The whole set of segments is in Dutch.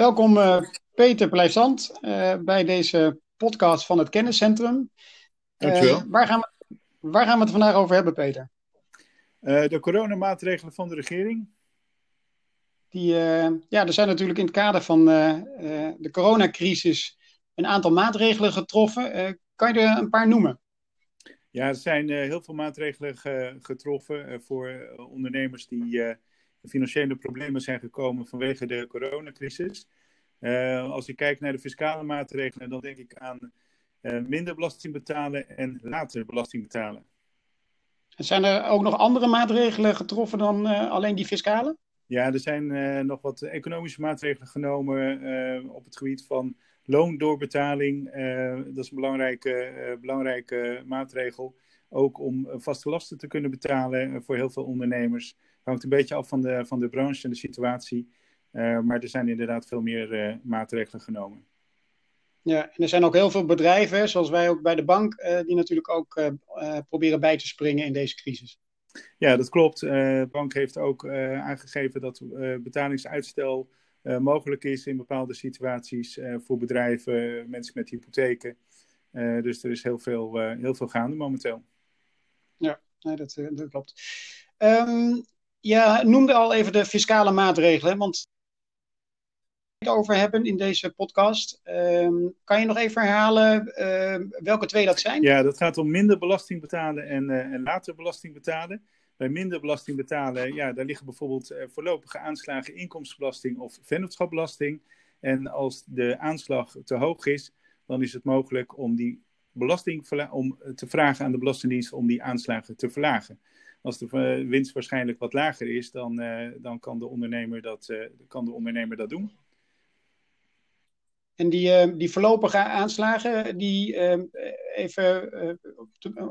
Welkom uh, Peter Pleisant uh, bij deze podcast van het Kenniscentrum. Dankjewel. waar, gaan we, waar gaan we het vandaag over hebben, Peter? de coronamaatregelen van de regering. Die, ja, er zijn natuurlijk in het kader van de coronacrisis een aantal maatregelen getroffen. kan je er een paar noemen? Ja, er zijn heel veel maatregelen getroffen voor ondernemers die financiële problemen zijn gekomen vanwege de coronacrisis. Uh, als je kijkt naar de fiscale maatregelen, dan denk ik aan uh, minder belasting betalen en later belasting betalen. En zijn er ook nog andere maatregelen getroffen dan uh, alleen die fiscale? Ja, er zijn nog wat economische maatregelen genomen op het gebied van loondoorbetaling. dat is een belangrijke, belangrijke maatregel. Ook om vaste lasten te kunnen betalen voor heel veel ondernemers hangt een beetje af van de, van de branche en de situatie. Uh, maar er zijn inderdaad veel meer maatregelen genomen. Ja, en er zijn ook heel veel bedrijven, zoals wij ook bij de bank, die natuurlijk ook proberen bij te springen in deze crisis. Ja, dat klopt. de bank heeft ook aangegeven dat betalingsuitstel mogelijk is in bepaalde situaties voor bedrijven, mensen met hypotheken. dus er is heel veel, heel veel gaande momenteel. Ja, nee, dat, dat klopt. Um, ja, noemde al even de fiscale maatregelen, want het over hebben in deze podcast. Um, kan je nog even herhalen uh, welke twee dat zijn? Ja, dat gaat om minder belasting betalen en, uh, en later belasting betalen. Bij minder belasting betalen, ja, daar liggen bijvoorbeeld uh, voorlopige aanslagen inkomstenbelasting of vennootschapbelasting. En als de aanslag te hoog is, dan is het mogelijk om die belasting om te vragen aan de Belastingdienst om die aanslagen te verlagen als de eh, winst waarschijnlijk wat lager is, dan, uh, dan kan, de ondernemer dat, kan de ondernemer dat doen. En die, die voorlopige aanslagen, die, even,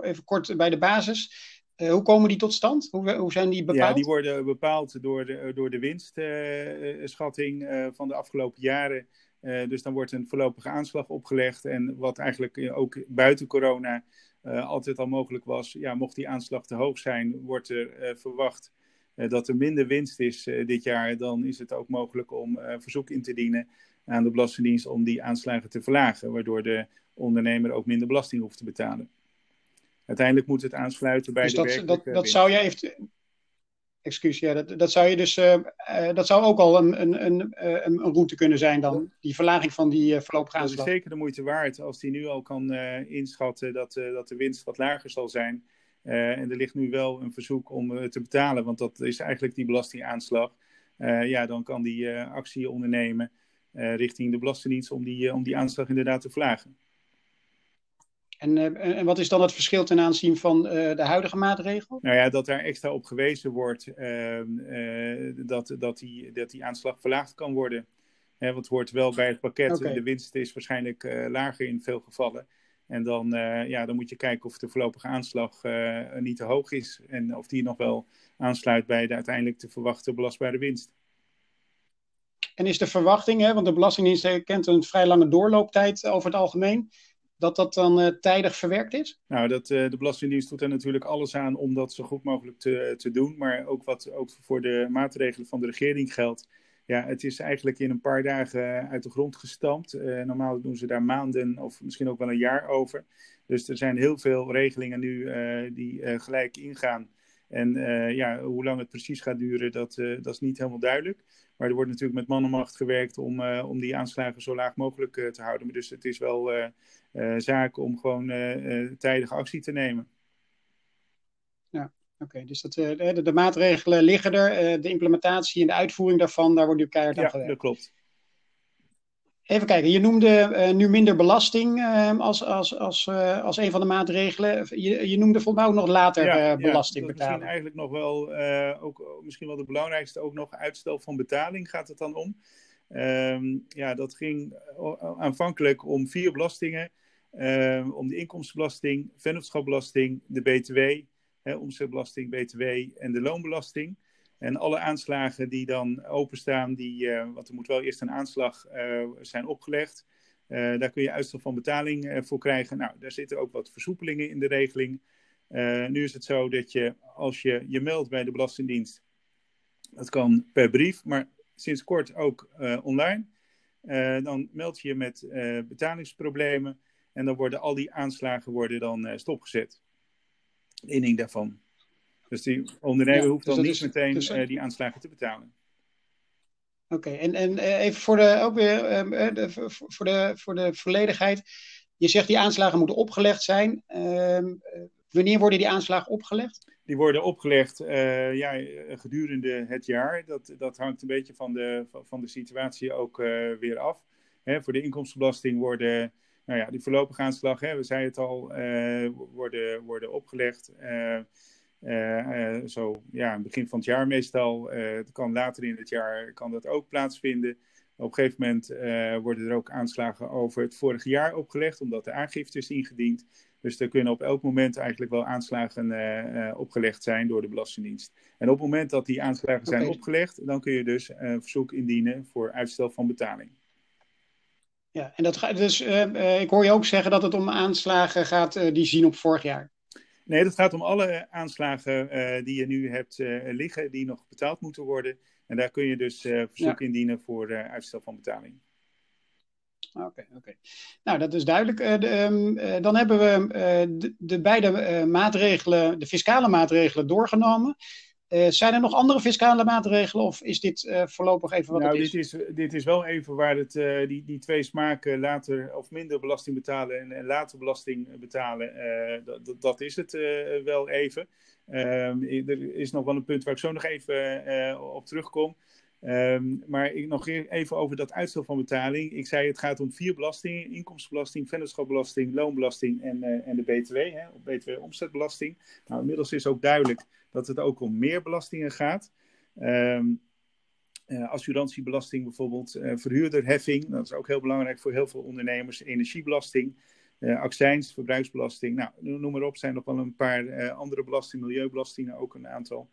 even kort bij de basis, hoe komen die tot stand? Hoe, hoe zijn die bepaald? Ja, die worden bepaald door de, door de winstschatting van de afgelopen jaren. Dus dan wordt een voorlopige aanslag opgelegd. En wat eigenlijk ook buiten corona uh, altijd al mogelijk was, ja, mocht die aanslag te hoog zijn, wordt er verwacht dat er minder winst is dit jaar, dan is het ook mogelijk om verzoek in te dienen aan de Belastingdienst om die aanslagen te verlagen, waardoor de ondernemer ook minder belasting hoeft te betalen. Uiteindelijk moet het aansluiten bij dus de dat, dat, dat zou even excuus, ja, dat, dat zou je dus, uh, uh, dat zou ook al een, een, een, uh, een route kunnen zijn dan, die verlaging van die voorlopige aanslag. Dat is zeker de moeite waard als die nu al kan inschatten dat, dat de winst wat lager zal zijn. en er ligt nu wel een verzoek om te betalen, want dat is eigenlijk die belastingaanslag. ja, dan kan die actie ondernemen richting de Belastingdienst om die, om die aanslag inderdaad te verlagen. En, uh, en, wat is dan het verschil ten aanzien van uh, de huidige maatregel? Nou ja, dat daar extra op gewezen wordt uh, dat, dat, die, dat die aanslag verlaagd kan worden. Hè, want het hoort wel bij het pakket. Okay. De winst is waarschijnlijk lager in veel gevallen. En dan, ja, dan moet je kijken of de voorlopige aanslag niet te hoog is. En of die nog wel aansluit bij de uiteindelijk te verwachten belastbare winst. En is de verwachting, hè, want de Belastingdienst kent een vrij lange doorlooptijd over het algemeen dat dat dan uh, tijdig verwerkt is? Nou, dat, uh, de Belastingdienst doet er natuurlijk alles aan om dat zo goed mogelijk te, te doen. Maar ook wat ook voor de maatregelen van de regering geldt. Ja, het is eigenlijk in een paar dagen uit de grond gestampt. Normaal doen ze daar maanden of misschien ook wel een jaar over. Dus er zijn heel veel regelingen nu die gelijk ingaan. En ja, hoe lang het precies gaat duren, dat, dat is niet helemaal duidelijk. Maar er wordt natuurlijk met mannenmacht gewerkt om, uh, om die aanslagen zo laag mogelijk te houden. Dus het is wel zaak om gewoon tijdige actie te nemen. Ja, oké. Okay. Dus dat, de, de, maatregelen liggen er. de implementatie en de uitvoering daarvan, daar wordt nu keihard aan gewerkt. Ja, dat klopt. Even kijken, je noemde uh, nu minder belasting uh, als, als, als, uh, als een van de maatregelen. Je, je noemde volgens mij ook nog later ja, belasting ja, betalen. Misschien eigenlijk nog wel, ook, misschien wel de belangrijkste, ook nog uitstel van betaling gaat het dan om. Um, ja, dat ging aanvankelijk om vier belastingen. Ehm, om de inkomstenbelasting, vennootschapbelasting, de BTW, hè, omzetbelasting, BTW en de loonbelasting. En alle aanslagen die dan openstaan, die, uh, want er moet wel eerst een aanslag uh, zijn opgelegd. Uh, daar kun je uitstel van betaling voor krijgen. Nou, daar zitten ook wat versoepelingen in de regeling. nu is het zo dat je, als je je meldt bij de Belastingdienst, dat kan per brief, maar sinds kort ook online. dan meld je je met betalingsproblemen en dan worden al die aanslagen worden dan stopgezet. Inning daarvan. Dus die ondernemer hoeft dus dan niet meteen dus, die aanslagen te betalen. Oké, en, en even voor de, ook weer ehm, voor, de, voor de volledigheid. Je zegt die aanslagen moeten opgelegd zijn. Ehm, wanneer worden die aanslagen opgelegd? Die worden opgelegd ja, gedurende het jaar. Dat, dat hangt een beetje van de, van de situatie ook weer af. Hè, voor de inkomstenbelasting worden nou ja, die voorlopige aanslag, hè, we zeiden het al, worden, worden opgelegd. Zo ja, begin van het jaar meestal. het kan later in het jaar kan dat ook plaatsvinden. Op een gegeven moment worden er ook aanslagen over het vorige jaar opgelegd, omdat de aangifte is ingediend. Dus er kunnen op elk moment eigenlijk wel aanslagen uh, opgelegd zijn door de Belastingdienst. En op het moment dat die aanslagen zijn opgelegd, dan kun je dus een verzoek indienen voor uitstel van betaling. Ja, en dat gaat dus, ik hoor je ook zeggen dat het om aanslagen gaat die zien op vorig jaar. Nee, dat gaat om alle aanslagen die je nu hebt liggen, die nog betaald moeten worden. En daar kun je dus verzoek indienen voor uitstel van betaling. Oké, oké. Nou, dat is duidelijk. Uh, de, um, uh, dan hebben we uh, de, de, beide maatregelen, de fiscale maatregelen, doorgenomen. Zijn er nog andere fiscale maatregelen of is dit voorlopig even wat nou, het is? Dit is, dit is wel even waar het, die, die twee smaken later of minder belasting betalen en, en later belasting betalen, dat, dat is het wel even. Ehm, er is nog wel een punt waar ik zo nog even op terugkom. Um, maar ik, nog even over dat uitstel van betaling. Ik zei het gaat om vier belastingen: inkomstenbelasting, vennootschapsbelasting, loonbelasting en, uh, en de BTW, hè, BTW-omzetbelasting. Nou, inmiddels is ook duidelijk dat het ook om meer belastingen gaat. Um, assurantiebelasting bijvoorbeeld, uh, verhuurderheffing, dat is ook heel belangrijk voor heel veel ondernemers, energiebelasting. Uh, accijns, verbruiksbelasting, nou, noem maar op, zijn nog wel een paar andere belastingen, milieubelastingen ook een aantal.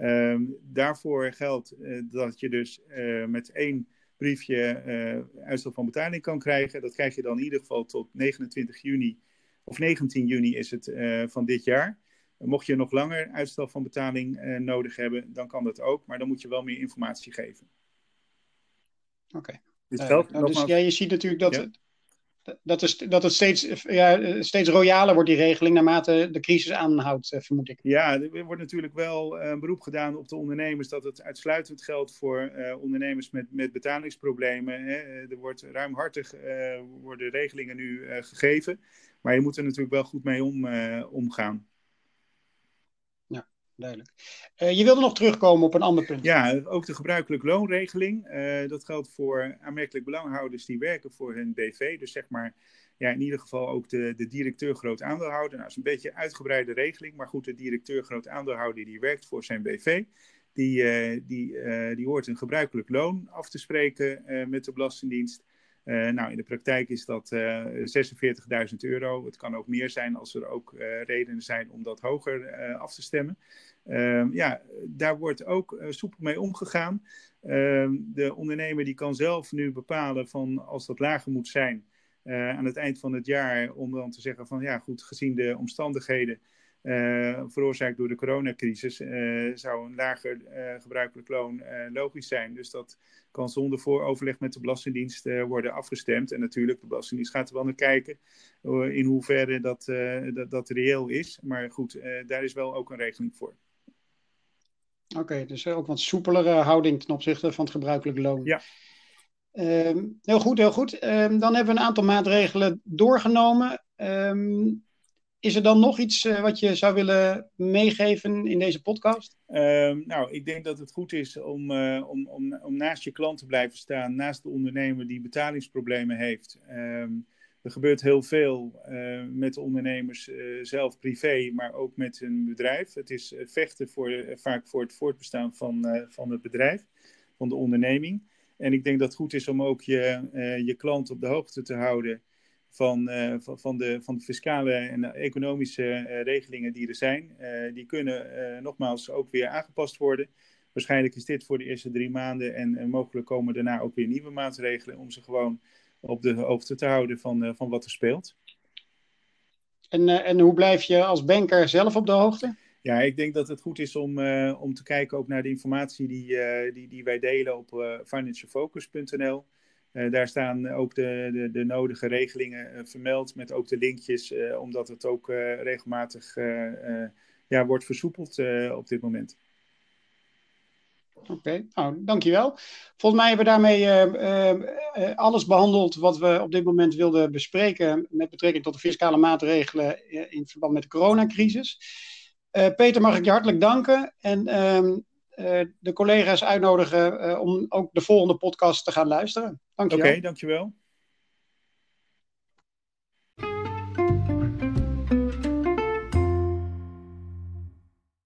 Um, daarvoor geldt dat je dus met één briefje uitstel van betaling kan krijgen. Dat krijg je dan in ieder geval tot 29 juni, of 19 juni is het van dit jaar. Mocht je nog langer uitstel van betaling nodig hebben, dan kan dat ook, maar dan moet je wel meer informatie geven. Oké. Okay. nou, dus ja, je ziet natuurlijk dat, ja dat, is, dat het steeds, ja, steeds royaler wordt, die regeling, naarmate de crisis aanhoudt, eh, vermoed ik. Ja, er wordt natuurlijk wel een beroep gedaan op de ondernemers dat het uitsluitend geldt voor uh, ondernemers met, met betalingsproblemen. Hè. Er wordt ruimhartig worden regelingen nu gegeven, maar je moet er natuurlijk wel goed mee om, omgaan duidelijk. Uh, je wilde nog terugkomen op een ander punt. Ja, ook de gebruikelijke loonregeling. Uh, dat geldt voor aanmerkelijk belanghouders die werken voor hun BV. Dus zeg maar, ja, in ieder geval ook de, de directeur groot aandeelhouder. Nou, dat is een beetje een uitgebreide regeling. Maar goed, de directeur groot aandeelhouder die werkt voor zijn BV. Die, uh, die, die hoort een gebruikelijk loon af te spreken met de Belastingdienst. Uh, nou, in de praktijk is dat uh, 46.000 euro. Het kan ook meer zijn als er ook uh, redenen zijn om dat hoger af te stemmen. Ehm, ja, daar wordt ook soepel mee omgegaan. Ehm, de ondernemer die kan zelf nu bepalen van als dat lager moet zijn aan het eind van het jaar, om dan te zeggen van ja goed, gezien de omstandigheden uh, veroorzaakt door de coronacrisis, zou een lager gebruikelijk loon logisch zijn. Dus dat kan zonder vooroverleg met de Belastingdienst worden afgestemd. En natuurlijk, de Belastingdienst gaat er wel naar kijken in hoeverre dat, dat, dat reëel is. Maar goed, daar is wel ook een regeling voor. Oké, dus ook wat soepelere houding ten opzichte van het gebruikelijk loon. Ja. Um, heel goed, heel goed. Um, dan hebben we een aantal maatregelen doorgenomen. Um, is er dan nog iets uh, wat je zou willen meegeven in deze podcast? nou, ik denk dat het goed is om, uh, om, om, om naast je klant te blijven staan, naast de ondernemer die betalingsproblemen heeft. Er gebeurt heel veel uh, met de ondernemers zelf privé, maar ook met hun bedrijf. Het is vechten voor, vaak voor het voortbestaan van, van het bedrijf, van de onderneming. En ik denk dat het goed is om ook je, je klant op de hoogte te houden van, van, van, de, van de fiscale en economische regelingen die er zijn. die kunnen nogmaals ook weer aangepast worden. Waarschijnlijk is dit voor de eerste drie maanden en, mogelijk komen daarna ook weer nieuwe maatregelen om ze gewoon op de hoogte te houden van, van wat er speelt. En, en hoe blijf je als banker zelf op de hoogte? Ja, ik denk dat het goed is om, uh, om te kijken ook naar de informatie die, die, die wij delen op financialfocus.nl. daar staan ook de, de, de nodige regelingen vermeld met ook de linkjes, omdat het ook regelmatig wordt versoepeld op dit moment. Oké, nou dankjewel. Volgens mij hebben we daarmee alles behandeld wat we op dit moment wilden bespreken met betrekking tot de fiscale maatregelen in verband met de coronacrisis. Peter, mag ik je hartelijk danken en ehm, de collega's uitnodigen om ook de volgende podcast te gaan luisteren. Dankjewel. Oké, dankjewel.